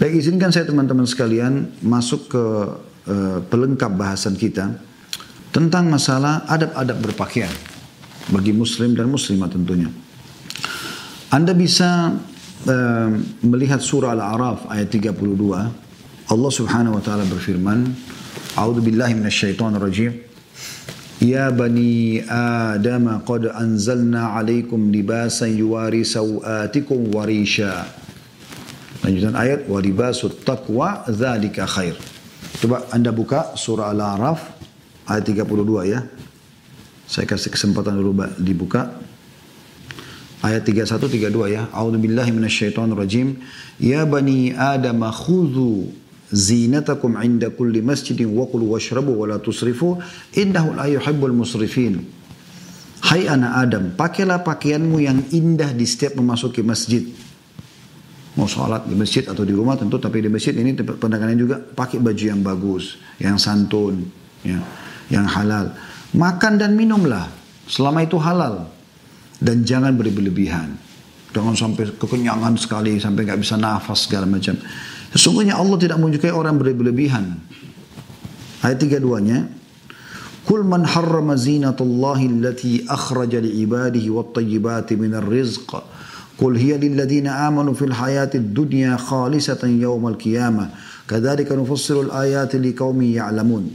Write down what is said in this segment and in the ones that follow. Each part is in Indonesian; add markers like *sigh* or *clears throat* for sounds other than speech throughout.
Baik, izinkan saya teman-teman sekalian masuk ke uh, pelengkap bahasan kita tentang masalah adab-adab berpakaian bagi muslim dan muslimah tentunya. Anda bisa uh, melihat surah Al-A'raf ayat 32. Allah Subhanahu wa taala berfirman, "A'udzu billahi minasyaitonir rajim." Ya bani Adam qad anzalna 'alaikum libasan yuwari sawatikum warisha. Lanjutan ayat wa libasut taqwa dzalika khair. Coba Anda buka surah Al-A'raf ayat 32 ya. Saya kasih kesempatan dulu dibuka. Ayat 31 32 ya. A'udzu billahi minasyaitonir rajim. Ya bani Adam khudhu zinatakum 'inda kulli masjidin wa kulu washrabu wa la tusrifu innahu la yuhibbul musrifin. Hai anak Adam, pakailah pakaianmu yang indah di setiap memasuki masjid mau sholat di masjid atau di rumah tentu tapi di masjid ini pendagangannya juga pakai baju yang bagus yang santun ya yang halal. Makan dan minumlah. Selama itu halal. Dan jangan berlebihan. Jangan sampai kekenyangan sekali sampai nggak bisa nafas segala macam. Sesungguhnya Allah tidak menyukai orang berlebihan. Ayat tiga duanya Kul man harrama zinatullahi allati akhraja li ibadihi wat tayyibati minar rizq Qul hiya lilladzina amanu fil hayatid dunya khalisatan yawmal qiyamah. Kadzalika nufassilu al-ayati liqaumin ya'lamun.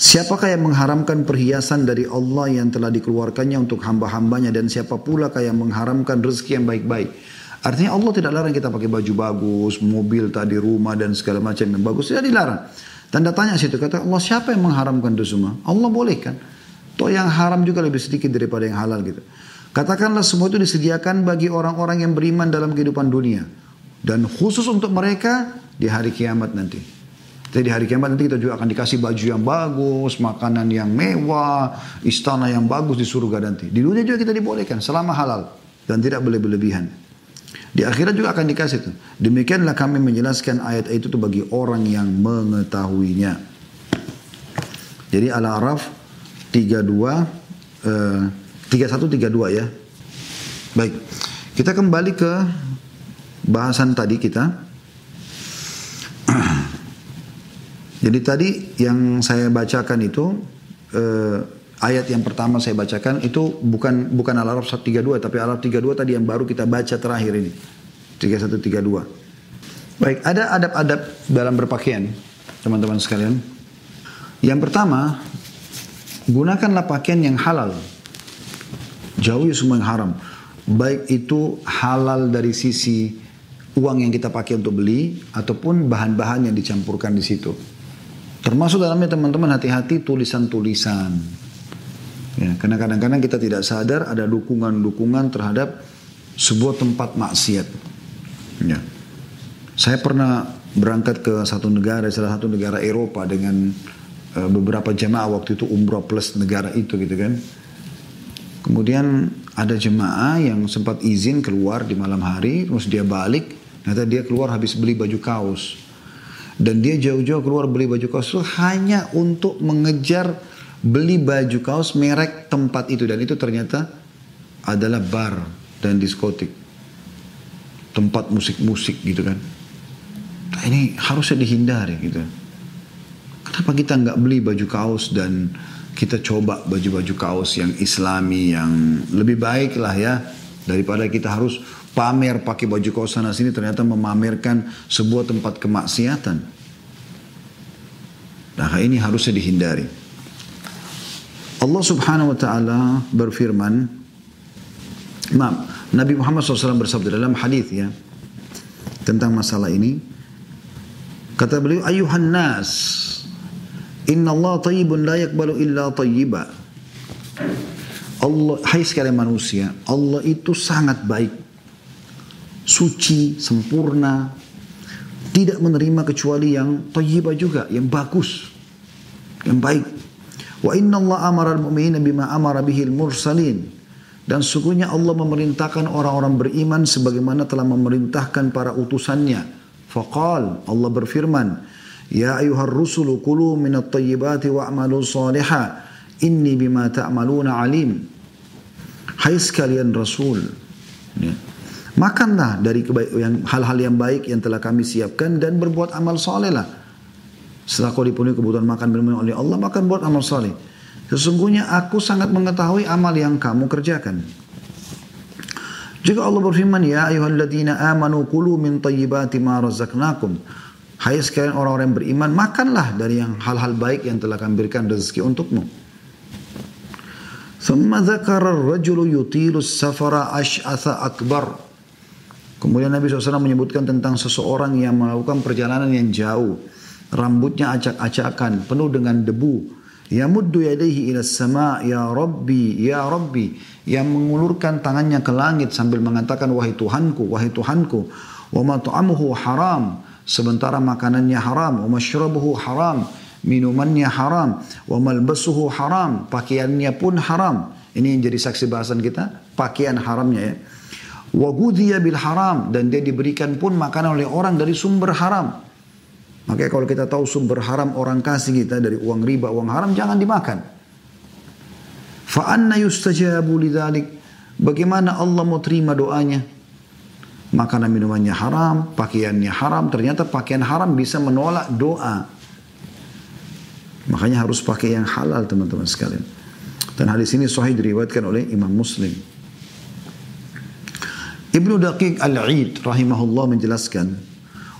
Siapakah yang mengharamkan perhiasan dari Allah yang telah dikeluarkannya untuk hamba-hambanya dan siapa pula yang mengharamkan rezeki yang baik-baik? Artinya Allah tidak larang kita pakai baju bagus, mobil tadi, rumah dan segala macam yang bagus tidak dilarang. Tanda tanya situ kata Allah siapa yang mengharamkan itu semua? Allah bolehkan. Toh yang haram juga lebih sedikit daripada yang halal gitu. Katakanlah semua itu disediakan bagi orang-orang yang beriman dalam kehidupan dunia. Dan khusus untuk mereka di hari kiamat nanti. Jadi di hari kiamat nanti kita juga akan dikasih baju yang bagus, makanan yang mewah, istana yang bagus di surga nanti. Di dunia juga kita dibolehkan selama halal dan tidak boleh berlebihan. Di akhirat juga akan dikasih itu. Demikianlah kami menjelaskan ayat itu tuh bagi orang yang mengetahuinya. Jadi Al-A'raf 32 eh, 3132 ya. Baik. Kita kembali ke bahasan tadi kita. *clears throat* Jadi tadi yang saya bacakan itu eh, ayat yang pertama saya bacakan itu bukan bukan Al-Araf 132 tapi Al-Araf 32 tadi yang baru kita baca terakhir ini. 3132. Baik, ada adab-adab dalam berpakaian, teman-teman sekalian. Yang pertama, gunakanlah pakaian yang halal. Jauhi semua yang haram. Baik itu halal dari sisi uang yang kita pakai untuk beli ataupun bahan-bahan yang dicampurkan di situ. Termasuk dalamnya teman-teman hati-hati tulisan-tulisan. Ya, karena kadang-kadang kita tidak sadar ada dukungan-dukungan terhadap sebuah tempat maksiat. Ya. Saya pernah berangkat ke satu negara, salah satu negara Eropa dengan uh, beberapa jemaah waktu itu umroh plus negara itu gitu kan. Kemudian ada jemaah yang sempat izin keluar di malam hari, terus dia balik, ternyata dia keluar habis beli baju kaos. Dan dia jauh-jauh keluar beli baju kaos itu hanya untuk mengejar beli baju kaos merek tempat itu. Dan itu ternyata adalah bar dan diskotik. Tempat musik-musik gitu kan. Nah, ini harusnya dihindari gitu. Kenapa kita nggak beli baju kaos dan kita coba baju-baju kaos yang islami yang lebih baik lah ya daripada kita harus pamer pakai baju kaos sana sini ternyata memamerkan sebuah tempat kemaksiatan. Nah ini harusnya dihindari. Allah subhanahu wa ta'ala berfirman, maaf, Nabi Muhammad SAW bersabda dalam hadis ya, tentang masalah ini, kata beliau, ayuhan nas, Inna Allah tayyibun la yakbalu illa tayyiba. Allah, hai sekalian manusia, Allah itu sangat baik. Suci, sempurna. Tidak menerima kecuali yang tayyibah juga, yang bagus. Yang baik. Wa inna Allah amara al-mu'minina bima amara bihil mursalin. Dan sungguhnya Allah memerintahkan orang-orang beriman sebagaimana telah memerintahkan para utusannya. Faqal, Allah berfirman, Ya ayuhar rusulu kulu minat tayyibati wa'malu saliha. Inni bima ta'maluna alim. Hai sekalian Rasul. Ya. Makanlah dari hal-hal yang baik yang telah kami siapkan dan berbuat amal soleh lah. Setelah kau dipenuhi kebutuhan makan minum oleh Allah, maka buat amal soleh. Sesungguhnya aku sangat mengetahui amal yang kamu kerjakan. Juga Allah berfirman, Ya ayuhalladzina amanu kulu min tayyibati ma razaqnakum. Hai sekalian orang-orang yang beriman, makanlah dari yang hal-hal baik yang telah kami berikan rezeki untukmu. Akbar. Kemudian Nabi SAW menyebutkan tentang seseorang yang melakukan perjalanan yang jauh. Rambutnya acak-acakan, penuh dengan debu. Yamuddu yadaihi ila sama, ya Rabbi, ya Rabbi. Yang mengulurkan tangannya ke langit sambil mengatakan, wahai Tuhanku, wahai Tuhanku. Wa ma haram Sementara makanannya haram. Wa masyrabuhu haram. Minumannya haram. Wa malbasuhu haram. Pakaiannya pun haram. Ini yang jadi saksi bahasan kita. Pakaian haramnya ya. Wagudhiya bil haram dan dia diberikan pun makanan oleh orang dari sumber haram. Makanya kalau kita tahu sumber haram orang kasih kita dari uang riba, uang haram jangan dimakan. Fa anna yustajabu lidzalik? Bagaimana Allah mau terima doanya? Makanan minumannya haram, pakaiannya haram, ternyata pakaian haram bisa menolak doa. Makanya harus pakai yang halal teman-teman sekalian. Dan hadis ini sahih diriwayatkan oleh Imam Muslim. Ibnu Daqiq Al-Eid rahimahullah menjelaskan,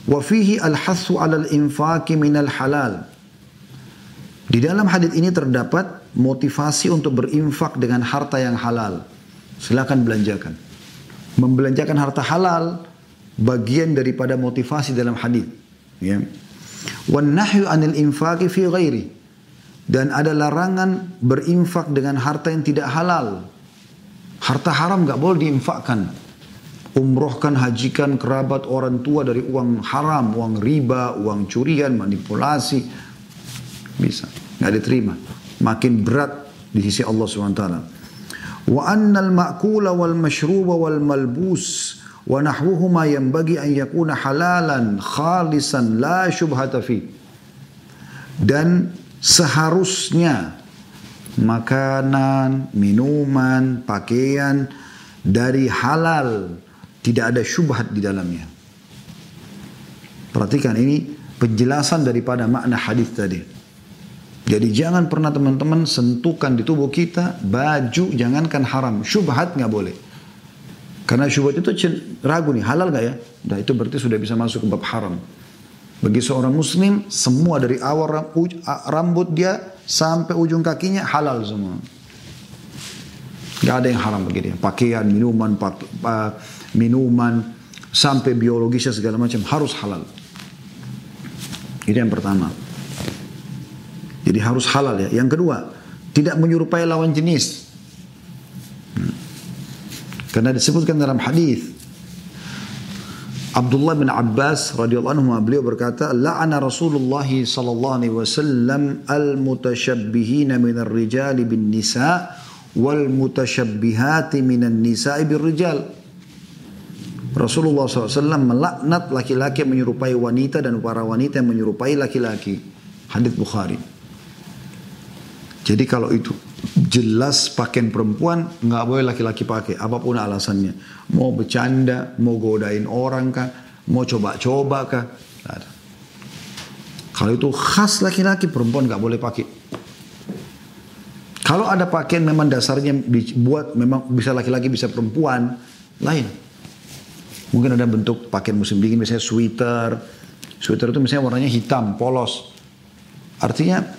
"Wa fihi al-hathu 'ala al-infaqi min al-halal." Di dalam hadis ini terdapat motivasi untuk berinfak dengan harta yang halal. Silakan belanjakan. Membelanjakan harta halal bagian daripada motivasi dalam hadis. Ya. Wan nahyu 'anil infaqi fi ghairi. Dan ada larangan berinfak dengan harta yang tidak halal. Harta haram nggak boleh diinfakkan umrohkan, hajikan kerabat orang tua dari uang haram, uang riba, uang curian, manipulasi. Bisa, nggak diterima. Makin berat di sisi Allah SWT. Wa annal ma'kula wal mashruba wal malbus wa nahwuhuma bagi an yakuna halalan khalisan la syubhata fi. Dan seharusnya makanan, minuman, pakaian dari halal tidak ada syubhat di dalamnya. Perhatikan ini penjelasan daripada makna hadis tadi. Jadi jangan pernah teman-teman sentuhkan di tubuh kita baju jangankan haram, syubhat nggak boleh. Karena syubhat itu ragu nih halal nggak ya? Nah itu berarti sudah bisa masuk ke bab haram. Bagi seorang muslim semua dari awal rambut dia sampai ujung kakinya halal semua. Gak ada yang haram bagi dia. Pakaian, minuman, minuman, sampai biologisnya segala macam harus halal. Itu yang pertama. Jadi harus halal ya. Yang kedua, tidak menyerupai lawan jenis. Hmm. Karena disebutkan dalam hadis Abdullah bin Abbas radhiyallahu anhu beliau berkata la'ana Rasulullah sallallahu alaihi wasallam al-mutasyabbihina min ar-rijali bin nisa wal mutasyabbihati minan nisa'i bir rijal Rasulullah SAW melaknat laki-laki yang menyerupai wanita dan para wanita yang menyerupai laki-laki. Hadis Bukhari. Jadi kalau itu jelas pakaian perempuan nggak boleh laki-laki pakai apa pun alasannya. Mau bercanda, mau godain orang kah, mau coba-coba kah, ada. Kalau itu khas laki-laki perempuan nggak boleh pakai. Kalau ada pakaian memang dasarnya dibuat memang bisa laki-laki bisa perempuan lain. Mungkin ada bentuk pakaian musim dingin misalnya sweater. Sweater itu misalnya warnanya hitam, polos. Artinya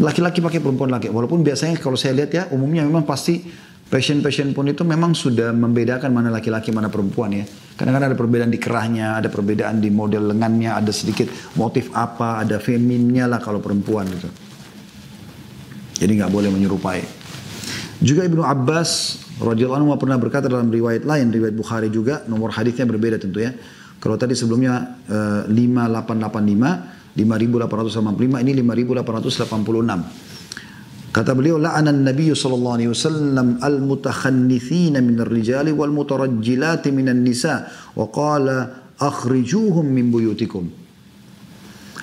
laki-laki pakai perempuan laki. Walaupun biasanya kalau saya lihat ya umumnya memang pasti passion-passion pun itu memang sudah membedakan mana laki-laki mana perempuan ya. Kadang-kadang ada perbedaan di kerahnya, ada perbedaan di model lengannya, ada sedikit motif apa, ada feminnya lah kalau perempuan gitu. Jadi nggak boleh menyerupai. Juga Ibnu Abbas radhiyallahu anhu pernah berkata dalam riwayat lain, riwayat Bukhari juga, nomor hadisnya berbeda tentu ya. Kalau tadi sebelumnya uh, 5885, 5885, ini 5886. Kata beliau, la'anan Nabi sallallahu alaihi wasallam al-mutakhannithina min ar-rijali wal mutarajjilati min an-nisa wa qala akhrijuhum min buyutikum.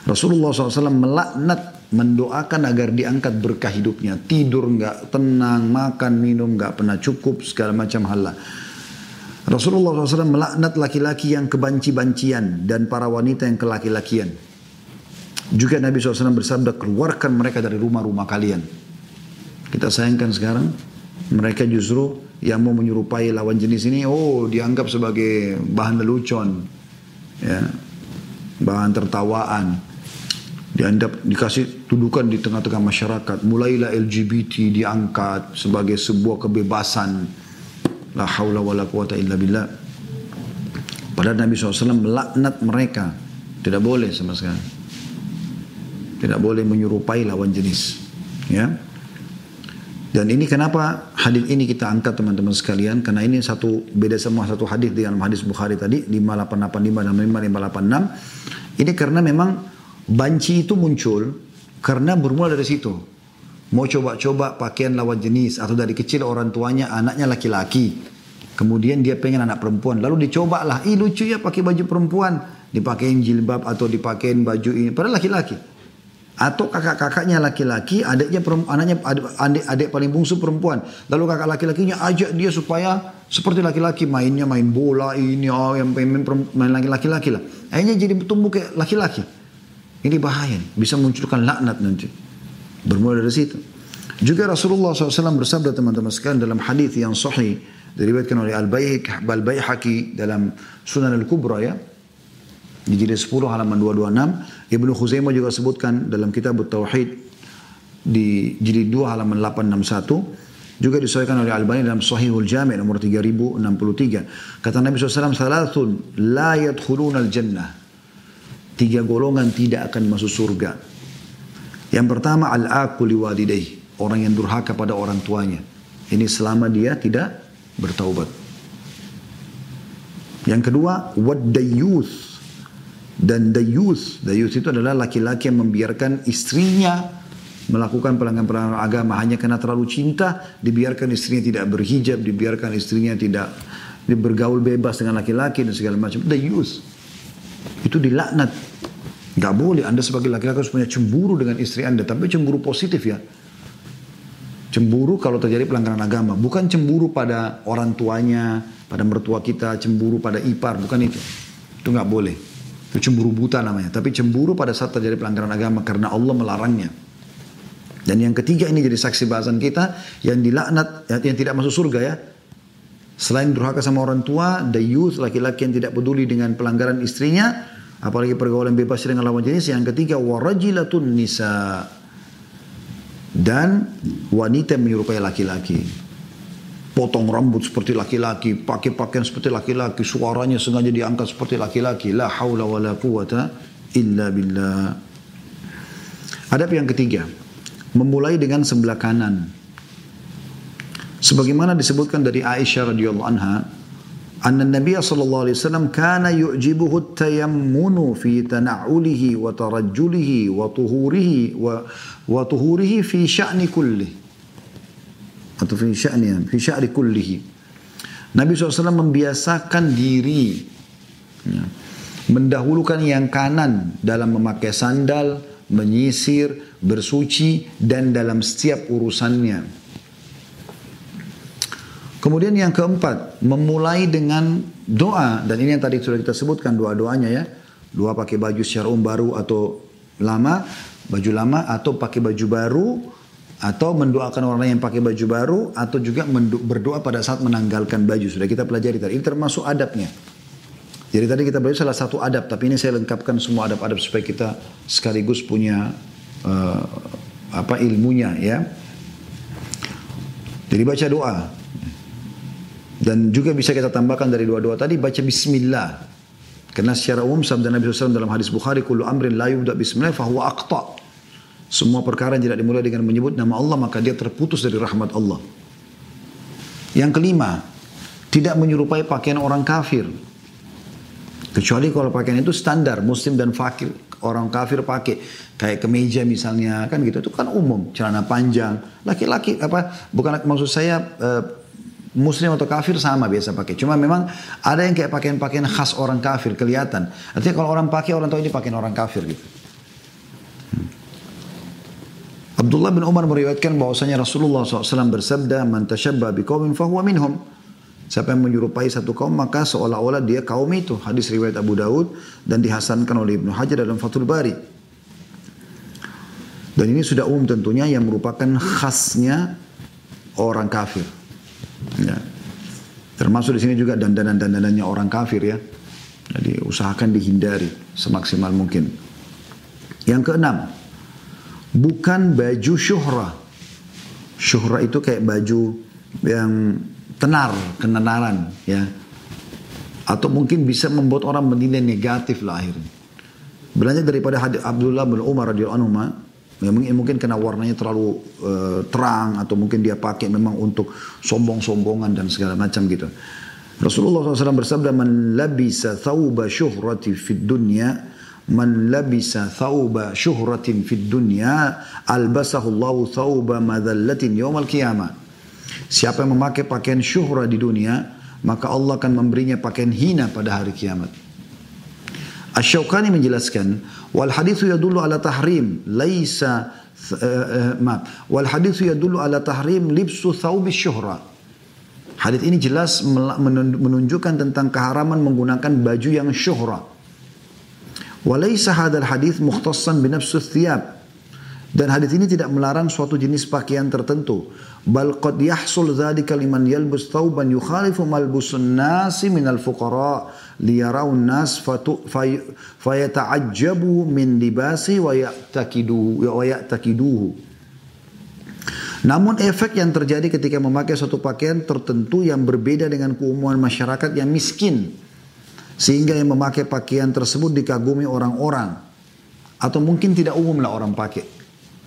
Rasulullah SAW melaknat mendoakan agar diangkat berkah hidupnya. Tidur nggak tenang, makan minum nggak pernah cukup, segala macam hal lah. Rasulullah SAW melaknat laki-laki yang kebanci-bancian dan para wanita yang kelaki-lakian. Juga Nabi SAW bersabda, keluarkan mereka dari rumah-rumah kalian. Kita sayangkan sekarang, mereka justru yang mau menyerupai lawan jenis ini, oh dianggap sebagai bahan lelucon, ya, bahan tertawaan. Dianggap dikasih tudukan di tengah-tengah masyarakat. Mulailah LGBT diangkat sebagai sebuah kebebasan La haula wa la quwata illa billah. Padahal Nabi SAW melaknat mereka. Tidak boleh sama sekali. Tidak boleh menyerupai lawan jenis. Ya. Dan ini kenapa hadis ini kita angkat teman-teman sekalian karena ini satu beda semua satu hadis di dalam hadis Bukhari tadi 5885 dan 5586. Ini karena memang banci itu muncul karena bermula dari situ. Mau coba-coba pakaian lawan jenis atau dari kecil orang tuanya anaknya laki-laki. Kemudian dia pengen anak perempuan. Lalu dicoba lah. Ih lucu ya pakai baju perempuan. Dipakein jilbab atau dipakein baju ini. Padahal laki-laki. Atau kakak-kakaknya laki-laki, adiknya anaknya adik, adik paling bungsu perempuan. Lalu kakak laki-lakinya ajak dia supaya seperti laki-laki mainnya main bola ini oh yang main main laki-laki lah. Akhirnya jadi tumbuh kayak laki-laki. Ini bahaya, bisa munculkan laknat nanti. Bermula dari situ. Juga Rasulullah SAW bersabda teman-teman sekalian dalam hadis yang sahih diriwayatkan oleh Al-Baihaqi dalam Sunan Al-Kubra ya di jilid 10 halaman 226 Ibnu Khuzaimah juga sebutkan dalam kitab Tauhid di jilid 2 halaman 861 juga disahihkan oleh Al-Bani dalam Sahihul Jami' nomor 3063 kata Nabi SAW salasun la yadkhuluna al-jannah tiga golongan tidak akan masuk surga yang pertama al-aqu liwalidayh, orang yang durhaka pada orang tuanya. Ini selama dia tidak bertaubat. Yang kedua, wad dayuth. Dan dayuth, dayuth itu adalah laki-laki yang membiarkan istrinya melakukan pelanggaran-pelanggaran agama hanya karena terlalu cinta, dibiarkan istrinya tidak berhijab, dibiarkan istrinya tidak bergaul bebas dengan laki-laki dan segala macam. Dayuth. Itu dilaknat Gak boleh Anda sebagai laki-laki harus punya cemburu dengan istri Anda. Tapi cemburu positif ya. Cemburu kalau terjadi pelanggaran agama. Bukan cemburu pada orang tuanya, pada mertua kita, cemburu pada ipar. Bukan itu. Itu gak boleh. Cemburu buta namanya. Tapi cemburu pada saat terjadi pelanggaran agama karena Allah melarangnya. Dan yang ketiga ini jadi saksi bahasan kita yang dilaknat, yang tidak masuk surga ya. Selain durhaka sama orang tua, the youth, laki-laki yang tidak peduli dengan pelanggaran istrinya, Apalagi pergaulan bebas dengan lawan jenis. Yang ketiga, warajilatun nisa. Dan wanita menyerupai laki-laki potong rambut seperti laki-laki, pakai pakaian seperti laki-laki, suaranya sengaja diangkat seperti laki-laki. La haula wa la quwata illa billah. Adab yang ketiga, memulai dengan sebelah kanan. Sebagaimana disebutkan dari Aisyah radhiyallahu anha, anna Nabi sallallahu alaihi wasallam kana yu'jibuhu tayammunu fi tana'ulihi wa tarajjulihi wa tuhurihi wa, wa tuhurihi fi sya'ni kullih atau fi sya'ni fi sya'ri kullihi Nabi SAW membiasakan diri ya, mendahulukan yang kanan dalam memakai sandal menyisir bersuci dan dalam setiap urusannya Kemudian yang keempat, memulai dengan doa. Dan ini yang tadi sudah kita sebutkan doa-doanya ya. Doa pakai baju secara baru atau lama, baju lama atau pakai baju baru atau mendoakan orang yang pakai baju baru atau juga berdoa pada saat menanggalkan baju. Sudah kita pelajari tadi. Ini termasuk adabnya. Jadi tadi kita belajar salah satu adab, tapi ini saya lengkapkan semua adab-adab supaya kita sekaligus punya uh, apa ilmunya ya. Jadi baca doa, dan juga bisa kita tambahkan dari dua-dua tadi baca bismillah. Karena secara umum sabda Nabi SAW dalam hadis Bukhari kullu amrin la yubda bismillah fahuwa aqta. Semua perkara yang tidak dimulai dengan menyebut nama Allah maka dia terputus dari rahmat Allah. Yang kelima, tidak menyerupai pakaian orang kafir. Kecuali kalau pakaian itu standar, muslim dan fakir. Orang kafir pakai kayak kemeja misalnya kan gitu itu kan umum celana panjang laki-laki apa bukan maksud saya uh, Muslim atau kafir sama biasa pakai. Cuma memang ada yang kayak pakaian-pakaian khas orang kafir kelihatan. Artinya kalau orang pakai orang tahu ini pakaian orang kafir gitu. Hmm. Abdullah bin Umar meriwayatkan bahwasanya Rasulullah SAW bersabda, "Man tashabba biqaumin fahuwa minhum." Siapa yang menyerupai satu kaum maka seolah-olah dia kaum itu. Hadis riwayat Abu Daud dan dihasankan oleh Ibnu Hajar dalam Fathul Bari. Dan ini sudah umum tentunya yang merupakan khasnya orang kafir. Ya. Termasuk di sini juga dandanan-dandanannya orang kafir ya. Jadi usahakan dihindari semaksimal mungkin. Yang keenam, bukan baju syuhra. Syuhra itu kayak baju yang tenar, kenenaran ya. Atau mungkin bisa membuat orang menilai negatif lah akhirnya. Belanja daripada hadis Abdullah bin Umar radhiyallahu anhu ya mungkin, mungkin karena warnanya terlalu uh, terang atau mungkin dia pakai memang untuk sombong-sombongan dan segala macam gitu. Rasulullah SAW bersabda, "Man labisa thawba syuhrati fid dunya, man labisa thawba syuhratin fid dunya, albasahu Allahu thawba madhallatin yawmal qiyamah." Siapa yang memakai pakaian syuhra di dunia, maka Allah akan memberinya pakaian hina pada hari kiamat. Asy-Syaukani menjelaskan, wal hadithu yadullu ala tahrim laisa uh, uh, wal hadithu yadullu ala tahrim libsu thawbi syuhra. Hadis ini jelas menunjukkan tentang keharaman menggunakan baju yang syuhra. Walaysa hadal hadis mukhtassan binafsu thiyab. Dan hadis ini tidak melarang suatu jenis pakaian tertentu. Bal qad yahsul dzalika liman yalbus thawban yukhalifu malbusun nasi minal fuqara liyaraun nas fayata'ajjabu min libasi wa ya'takiduhu wa ya'takiduhu. Namun efek yang terjadi ketika memakai suatu pakaian tertentu yang berbeda dengan keumuman masyarakat yang miskin. Sehingga yang memakai pakaian tersebut dikagumi orang-orang. Atau mungkin tidak umum lah orang pakai.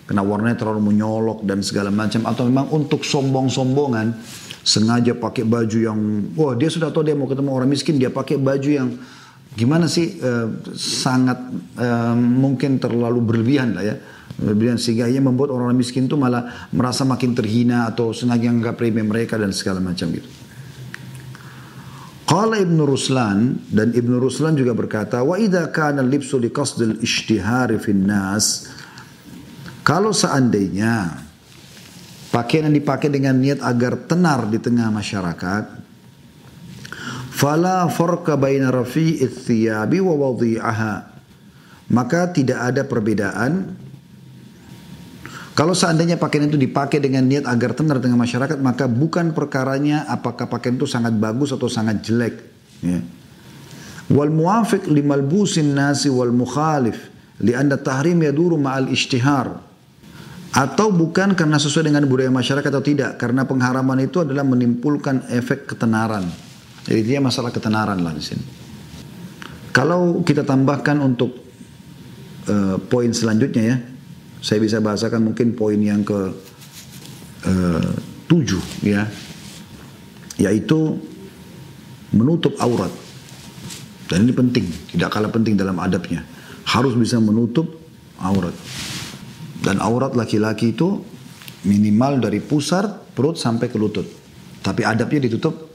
Karena warnanya terlalu menyolok dan segala macam. Atau memang untuk sombong-sombongan. Sengaja pakai baju yang, wah dia sudah tahu dia mau ketemu orang miskin. Dia pakai baju yang gimana sih uh, sangat uh, mungkin terlalu berlebihan lah ya. Berlebihan sehingga ia membuat orang, miskin itu malah merasa makin terhina atau sengaja menganggap remeh mereka dan segala macam gitu. Qala Ibn Ruslan dan Ibn Ruslan juga berkata, "Wa idza kana libsu liqasdil ishtihari fin nas" Kalau seandainya pakaian yang dipakai dengan niat agar tenar di tengah masyarakat, fala farqa baina rafi'i thiyabi wa wadhi'aha. Maka tidak ada perbedaan kalau seandainya pakaian itu dipakai dengan niat agar tenar dengan masyarakat, maka bukan perkaranya apakah pakaian itu sangat bagus atau sangat jelek. Ya. Wal muafiq limalbusin nasi wal mukhalif lianna tahrim yaduru ma'al ishtihar. Atau bukan karena sesuai dengan budaya masyarakat atau tidak. Karena pengharaman itu adalah menimbulkan efek ketenaran. Jadi dia masalah ketenaran lah di sini. Kalau kita tambahkan untuk uh, poin selanjutnya ya. Saya bisa bahasakan mungkin poin yang ke uh, tujuh ya. Yaitu menutup aurat. Dan ini penting. Tidak kalah penting dalam adabnya. Harus bisa menutup aurat. Dan aurat laki-laki itu minimal dari pusar perut sampai ke lutut. Tapi adabnya ditutup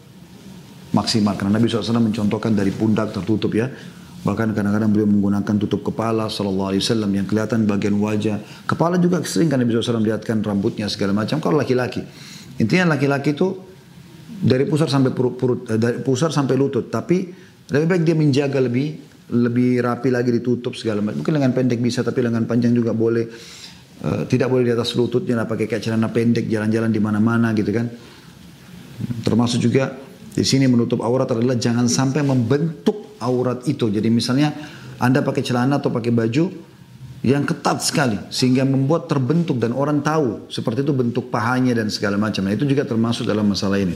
maksimal. Karena Nabi SAW mencontohkan dari pundak tertutup ya. Bahkan kadang-kadang beliau menggunakan tutup kepala sallallahu alaihi wasallam yang kelihatan bagian wajah. Kepala juga sering kan Nabi SAW melihatkan rambutnya segala macam. Kalau laki-laki. Intinya laki-laki itu dari pusar sampai perut, perut eh, dari pusar sampai lutut. Tapi lebih baik dia menjaga lebih lebih rapi lagi ditutup segala macam. Mungkin lengan pendek bisa tapi lengan panjang juga boleh. Eh, tidak boleh di atas lututnya pakai kayak celana pendek jalan-jalan di mana-mana gitu kan. Termasuk juga di sini menutup aurat adalah jangan sampai membentuk aurat itu. Jadi misalnya Anda pakai celana atau pakai baju yang ketat sekali sehingga membuat terbentuk dan orang tahu seperti itu bentuk pahanya dan segala macam. Nah, itu juga termasuk dalam masalah ini.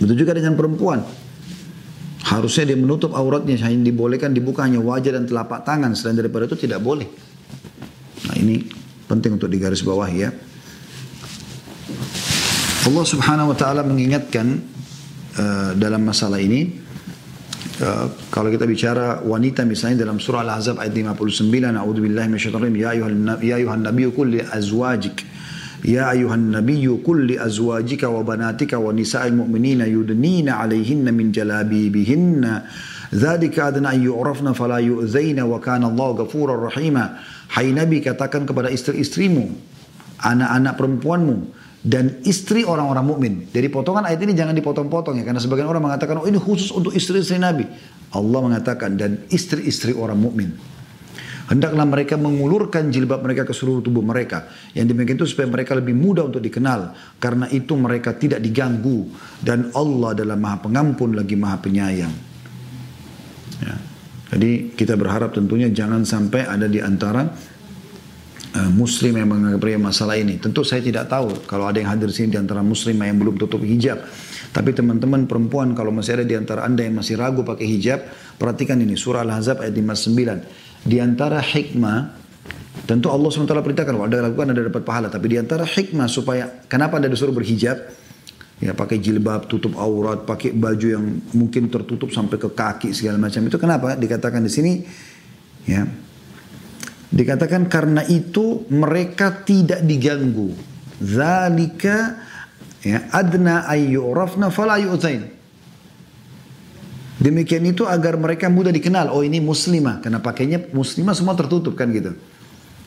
Begitu juga dengan perempuan. Harusnya dia menutup auratnya hanya dibolehkan dibuka hanya wajah dan telapak tangan selain daripada itu tidak boleh. Nah ini penting untuk digaris bawah ya. Allah subhanahu wa ta'ala mengingatkan uh, dalam masalah ini uh, kalau kita bicara wanita misalnya dalam surah Al-Ahzab ayat 59 A'udzubillahi minasyaitonir ya ayuhan ya ayuhan nabiyyu azwajik. Nabiyyu kulli azwajika wa banatika wa nisa'il mu'minina yudnina 'alaihinna min jalabibihinna. Dzalika adna an yu'rafna fala yu'zaina wa kana Allah ghafurar rahima. Hai Nabi katakan kepada istri-istrimu, anak-anak perempuanmu dan istri orang-orang mukmin. Dari potongan ayat ini jangan dipotong-potong ya karena sebagian orang mengatakan oh ini khusus untuk istri-istri Nabi. Allah mengatakan dan istri-istri orang mukmin. Hendaklah mereka mengulurkan jilbab mereka ke seluruh tubuh mereka. Yang demikian itu supaya mereka lebih mudah untuk dikenal. Karena itu mereka tidak diganggu. Dan Allah adalah maha pengampun lagi maha penyayang. Ya. Jadi kita berharap tentunya jangan sampai ada di antara muslim yang menganggap masalah ini. Tentu saya tidak tahu kalau ada yang hadir sini di antara muslim yang belum tutup hijab. Tapi teman-teman perempuan kalau masih ada di antara anda yang masih ragu pakai hijab, perhatikan ini surah Al-Ahzab ayat 59. Di antara hikmah, tentu Allah SWT perintahkan kalau ada lakukan ada dapat pahala. Tapi di antara hikmah supaya, kenapa anda disuruh berhijab? Ya pakai jilbab, tutup aurat, pakai baju yang mungkin tertutup sampai ke kaki segala macam. Itu kenapa? Dikatakan di sini, ya Dikatakan karena itu mereka tidak diganggu. Zalika ya adna ayyurafna fala yu'tain. Demikian itu agar mereka mudah dikenal. Oh ini muslimah. Karena pakainya muslimah semua tertutup kan gitu.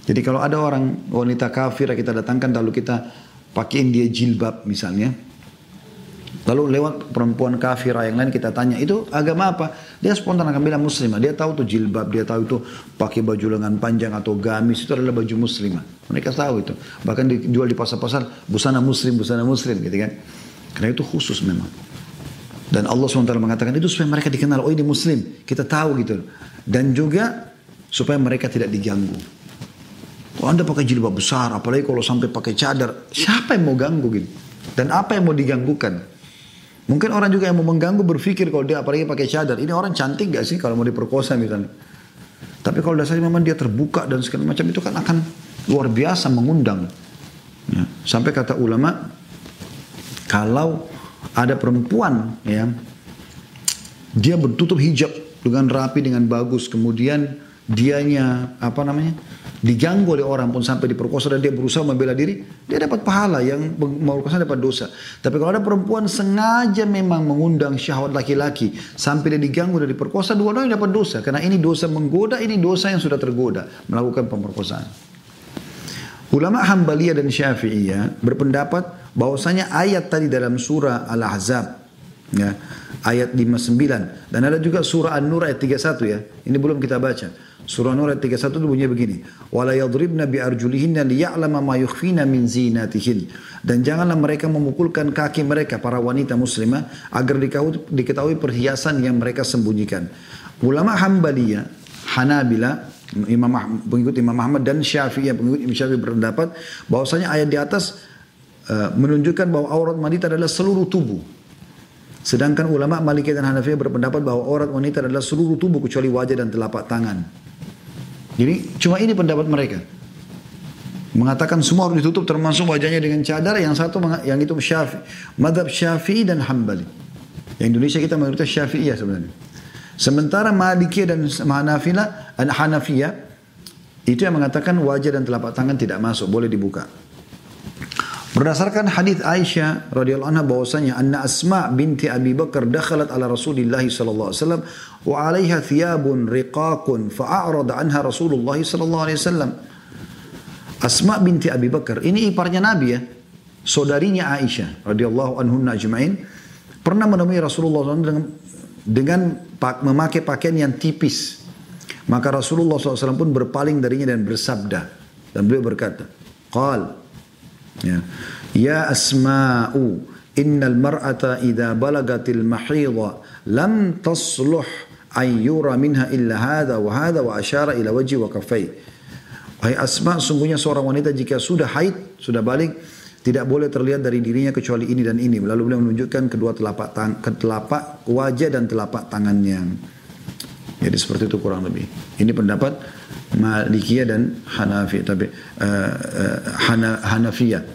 Jadi kalau ada orang wanita kafir kita datangkan lalu kita pakaiin dia jilbab misalnya. Lalu lewat perempuan kafirah yang lain kita tanya, itu agama apa? Dia spontan akan bilang muslimah. Dia tahu tuh jilbab, dia tahu itu pakai baju lengan panjang atau gamis, itu adalah baju muslimah. Mereka tahu itu. Bahkan dijual di pasar-pasar, busana muslim, busana muslim gitu kan. Karena itu khusus memang. Dan Allah SWT mengatakan itu supaya mereka dikenal, oh ini muslim. Kita tahu gitu. Dan juga supaya mereka tidak diganggu. Kalau anda pakai jilbab besar, apalagi kalau sampai pakai cadar, siapa yang mau ganggu gitu? Dan apa yang mau diganggukan? Mungkin orang juga yang mau mengganggu berpikir kalau dia apalagi pakai cadar, ini orang cantik gak sih kalau mau diperkosa misalnya. Tapi kalau dasarnya memang dia terbuka dan segala macam itu kan akan luar biasa mengundang. Ya. Sampai kata ulama, kalau ada perempuan ya, dia bertutup hijab dengan rapi dengan bagus, kemudian dianya apa namanya diganggu oleh orang pun sampai diperkosa dan dia berusaha membela diri, dia dapat pahala yang merkosa dapat dosa. Tapi kalau ada perempuan sengaja memang mengundang syahwat laki-laki sampai dia diganggu dan diperkosa, dua-duanya dapat dosa. Karena ini dosa menggoda, ini dosa yang sudah tergoda melakukan pemerkosaan. Ulama Hambaliyah dan Syafi'iyah berpendapat bahwasanya ayat tadi dalam surah Al-Ahzab ya, ayat 59 dan ada juga surah An-Nur ayat 31 ya. Ini belum kita baca. Surah Nur ayat 31 itu bunyinya begini. Wala yadribna bi arjulihinna liya'lama ma yukhfina min zinatihin. Dan janganlah mereka memukulkan kaki mereka para wanita muslimah agar diketahui perhiasan yang mereka sembunyikan. Ulama Hambaliyah, Hanabila, Imam pengikut Imam Ahmad dan Syafi'iyah pengikut Imam Syafi'i berpendapat bahwasanya ayat di atas uh, menunjukkan bahwa aurat wanita adalah seluruh tubuh. Sedangkan ulama Malikiyah dan Hanafiyah berpendapat bahwa aurat wanita adalah seluruh tubuh kecuali wajah dan telapak tangan. Jadi cuma ini pendapat mereka. Mengatakan semua harus ditutup termasuk wajahnya dengan cadar. Yang satu yang itu syafi. Madhab syafi'i dan hambali. Yang Indonesia kita mayoritas syafi'iyah sebenarnya. Sementara Malikiyah dan Hanafiyah, Hanafiyah itu yang mengatakan wajah dan telapak tangan tidak masuk, boleh dibuka. Berdasarkan hadis Aisyah radhiyallahu anha bahwasanya anna Asma binti Abi Bakar dakhalat ala Rasulillah sallallahu alaihi wasallam wa 'alaiha thiyabun riqaqun fa'arada anha Rasulullah sallallahu alaihi wasallam. Asma binti Abi Bakar ini iparnya Nabi ya. Saudarinya Aisyah radhiyallahu anhunna ajma'in pernah menemui Rasulullah SAW dengan, dengan memakai pakaian yang tipis. Maka Rasulullah SAW pun berpaling darinya dan bersabda. Dan beliau berkata, Qal, Ya. Ya asma'u innal mar'ata idza balagatil mahidha lam tasluh ayyura minha illa hadha wa hadha wa asyara ila wajhi wa kaffai. Wahai Asma, sungguhnya seorang wanita jika sudah haid, sudah balik, tidak boleh terlihat dari dirinya kecuali ini dan ini. Lalu beliau menunjukkan kedua telapak tang telapak wajah dan telapak tangannya. Jadi seperti itu kurang lebih. Ini pendapat Malikiyah dan Hanafi tapi uh, uh, Hana. Ya.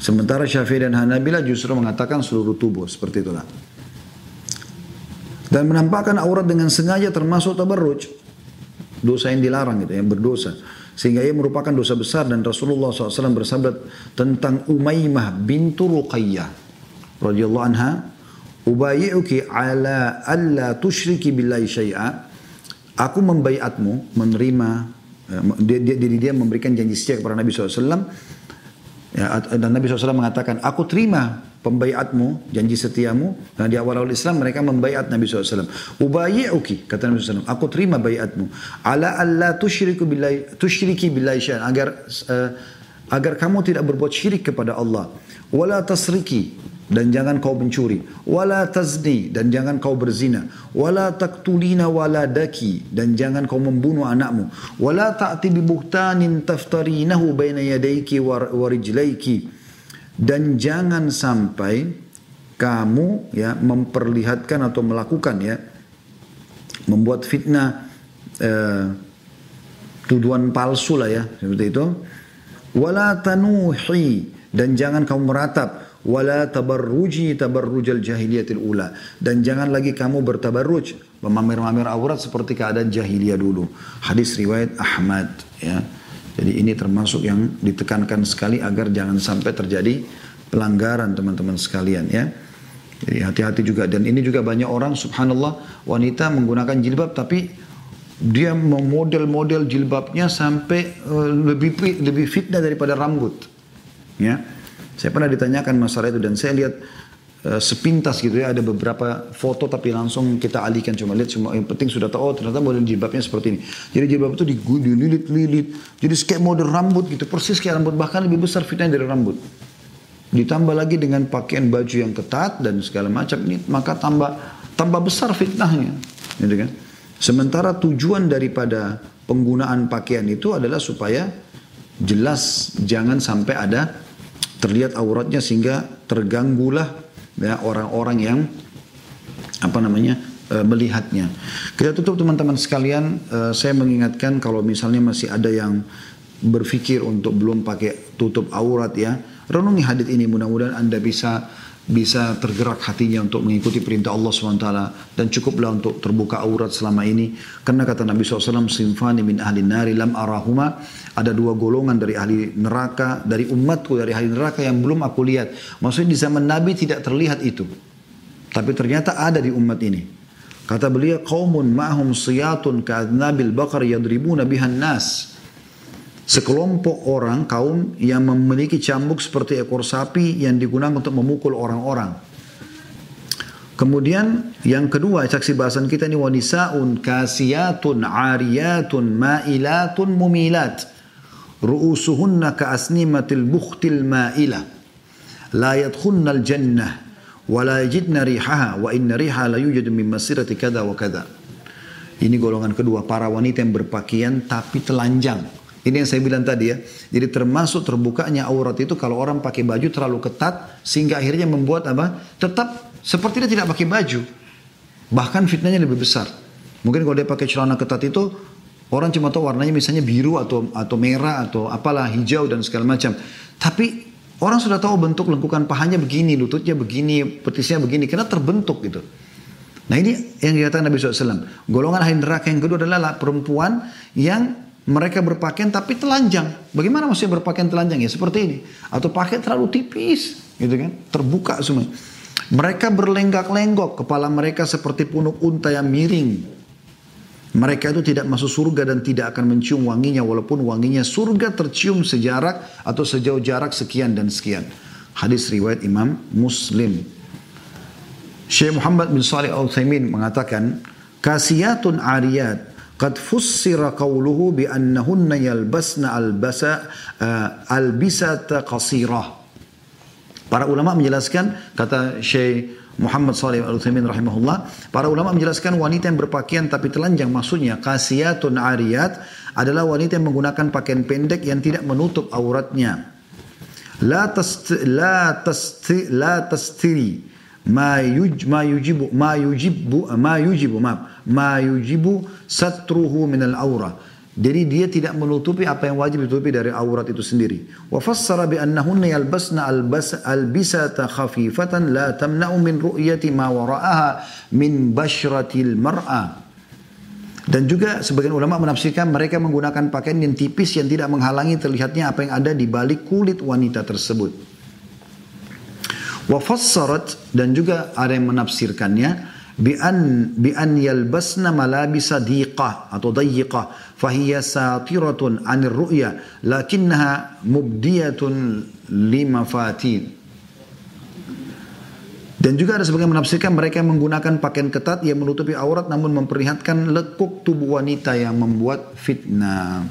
Sementara Syafi'i dan Hanabila justru mengatakan seluruh tubuh seperti itulah. Dan menampakkan aurat dengan sengaja termasuk tabarruj. Dosa yang dilarang gitu, yang berdosa. Sehingga ia merupakan dosa besar dan Rasulullah SAW bersabda tentang Umaymah bintu Ruqayyah radhiyallahu anha, "Ubayyi'uki ala alla tusyriki billahi syai'a." Aku membaiatmu menerima eh, dia, dia, dia, dia memberikan janji setia kepada Nabi SAW Ya, dan Nabi SAW mengatakan, aku terima pembaiatmu, janji setiamu. Nah di awal-awal Islam mereka membaiat Nabi SAW. Ubayi'uki, kata Nabi SAW, aku terima baiatmu. Ala alla tusyriku billahi, tusyriki billahi syai'an. Agar, uh, agar kamu tidak berbuat syirik kepada Allah. Wala tasriki, dan jangan kau mencuri. Wala tazni dan jangan kau berzina. Wala taktulina waladaki dan jangan kau membunuh anakmu. Wala ta'ti bi buhtanin taftarinahu baina yadayki wa rijlaiki. Dan jangan sampai kamu ya memperlihatkan atau melakukan ya membuat fitnah eh, tuduhan palsu lah ya seperti itu. Wala tanuhi dan jangan kamu meratap wala tabarruji tabarrujal jahiliyatil ula. Dan jangan lagi kamu bertabarruj memamer-mamer aurat seperti keadaan jahiliyah dulu. Hadis riwayat Ahmad ya. Jadi ini termasuk yang ditekankan sekali agar jangan sampai terjadi pelanggaran teman-teman sekalian ya. Jadi hati-hati juga. Dan ini juga banyak orang subhanallah wanita menggunakan jilbab tapi dia memodel-model jilbabnya sampai uh, lebih lebih fitnah daripada rambut ya saya pernah ditanyakan masalah itu dan saya lihat uh, sepintas gitu ya ada beberapa foto tapi langsung kita alihkan cuma lihat cuma yang penting sudah tahu oh ternyata model jilbabnya seperti ini. Jadi jilbab itu dililit-lilit. Jadi kayak model rambut gitu persis kayak rambut bahkan lebih besar fitnya dari rambut. Ditambah lagi dengan pakaian baju yang ketat dan segala macam ini maka tambah tambah besar fitnahnya, gitu kan? Sementara tujuan daripada penggunaan pakaian itu adalah supaya jelas jangan sampai ada terlihat auratnya sehingga terganggulah ya orang-orang yang apa namanya e, melihatnya. Kita tutup teman-teman sekalian, e, saya mengingatkan kalau misalnya masih ada yang berpikir untuk belum pakai tutup aurat ya, renungi hadis ini mudah-mudahan Anda bisa bisa tergerak hatinya untuk mengikuti perintah Allah SWT dan cukuplah untuk terbuka aurat selama ini. Karena kata Nabi SAW simfani min ahli nari lam arahuma. Ada dua golongan dari ahli neraka dari umatku dari ahli neraka yang belum aku lihat. Maksudnya di zaman Nabi tidak terlihat itu. Tapi ternyata ada di umat ini. Kata beliau qaumun ma'hum siyatun ka'adnabil bakar yadribuna bihan nas Sekelompok orang kaum yang memiliki cambuk seperti ekor sapi yang digunakan untuk memukul orang-orang. Kemudian yang kedua saksi bahasan kita ini wanisaun kasiyatun ariyatun ma'ilatun mumilat ru'usuhunna ka'asnimatil bukhtil ma'ilah la yadkhulna al-jannah wa la yajidna rihaha wa inna riha la yujadu min masirati kada wa kada. Ini golongan kedua para wanita yang berpakaian tapi telanjang. Ini yang saya bilang tadi ya. Jadi termasuk terbukanya aurat itu kalau orang pakai baju terlalu ketat sehingga akhirnya membuat apa? Tetap seperti dia tidak pakai baju. Bahkan fitnahnya lebih besar. Mungkin kalau dia pakai celana ketat itu orang cuma tahu warnanya misalnya biru atau atau merah atau apalah hijau dan segala macam. Tapi orang sudah tahu bentuk lengkukan pahanya begini, lututnya begini, petisnya begini karena terbentuk gitu. Nah ini yang dikatakan Nabi SAW. Golongan ahli neraka yang kedua adalah perempuan yang mereka berpakaian tapi telanjang. Bagaimana maksudnya berpakaian telanjang ya? Seperti ini. Atau pakai terlalu tipis, gitu kan? Terbuka semua. Mereka berlenggak-lenggok, kepala mereka seperti punuk unta yang miring. Mereka itu tidak masuk surga dan tidak akan mencium wanginya walaupun wanginya surga tercium sejarak atau sejauh jarak sekian dan sekian. Hadis riwayat Imam Muslim. Syekh Muhammad bin Salih Al-Utsaimin mengatakan, "Kasiyatun ariyat Qad fussira qawluhu bi annahunna yalbasna albasa uh, albisata qasirah. Para ulama menjelaskan kata Syekh Muhammad Salih Al-Utsaimin rahimahullah, para ulama menjelaskan wanita yang berpakaian tapi telanjang maksudnya kasiyatun ariyat adalah wanita yang menggunakan pakaian pendek yang tidak menutup auratnya. La tast la tast la tastiri ma yuj ma yujibu ma yujibu ma yujibu ma ma yujibu satruhu minal aura. Jadi dia tidak menutupi apa yang wajib ditutupi dari aurat itu sendiri. Wa fassara bi annahunna yalbasna albisata khafifatan la tamna'u min ru'yati ma wara'aha min bashratil mar'a. Dan juga sebagian ulama menafsirkan mereka menggunakan pakaian yang tipis yang tidak menghalangi terlihatnya apa yang ada di balik kulit wanita tersebut. Wa fassarat dan juga ada yang menafsirkannya بأن بأن bi an yalbasna malabisa diqah atau dayyiqah fahiya satiratun 'anil ru'ya lakinnaha mubdiyatun limafatin dan juga ada sebagian menafsirkan mereka menggunakan pakaian ketat yang menutupi aurat namun memperlihatkan lekuk tubuh wanita yang membuat fitnah.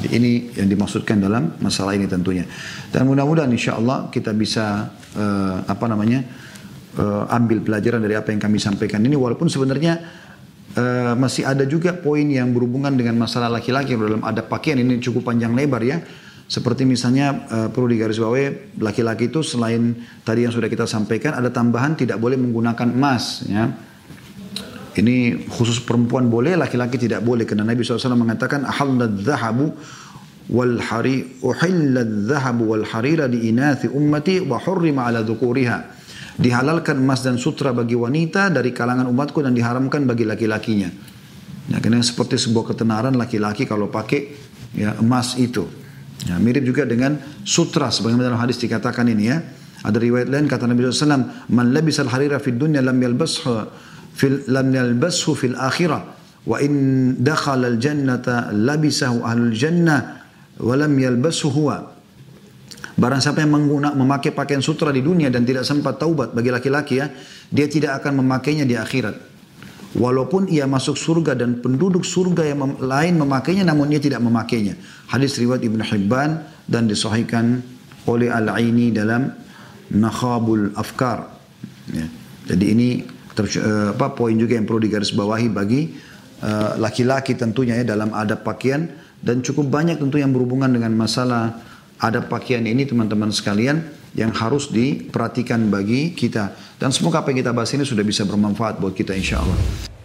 Jadi ini yang dimaksudkan dalam masalah ini tentunya. Dan mudah-mudahan insya Allah kita bisa uh, apa namanya uh, ambil pelajaran dari apa yang kami sampaikan ini walaupun sebenarnya uh, masih ada juga poin yang berhubungan dengan masalah laki-laki dalam ada pakaian ini cukup panjang lebar ya. Seperti misalnya uh, perlu digarisbawahi laki-laki itu selain tadi yang sudah kita sampaikan ada tambahan tidak boleh menggunakan emas ya. Ini khusus perempuan boleh, laki-laki tidak boleh karena Nabi SAW mengatakan ahallad dhahabu wal hari uhillad dhahabu wal harira di inathi ummati wa hurrima ala dhukuriha. Dihalalkan emas dan sutra bagi wanita dari kalangan umatku dan diharamkan bagi laki-lakinya. Ya, karena seperti sebuah ketenaran laki-laki kalau pakai ya, emas itu. Ya, mirip juga dengan sutra sebagaimana dalam hadis dikatakan ini ya. Ada riwayat lain kata Nabi SAW, "Man labisal harira fid dunya lam yalbashu fil lam yalbashu fil akhirah wa in dakhala al jannata labisahu ahlul jannah wa lam huwa." Barang siapa yang mengguna, memakai pakaian sutra di dunia dan tidak sempat taubat bagi laki-laki ya, dia tidak akan memakainya di akhirat. Walaupun ia masuk surga dan penduduk surga yang mem lain memakainya namun ia tidak memakainya. Hadis riwayat Ibn Hibban dan disahihkan oleh Al-Aini dalam Nakhabul Afkar. Ya. Jadi ini uh, apa poin juga yang perlu digarisbawahi bagi eh, laki-laki uh, tentunya ya dalam adab pakaian dan cukup banyak tentu yang berhubungan dengan masalah adab pakaian ini teman-teman sekalian yang harus diperhatikan bagi kita. Dan semoga apa yang kita bahas ini sudah bisa bermanfaat buat kita insya Allah.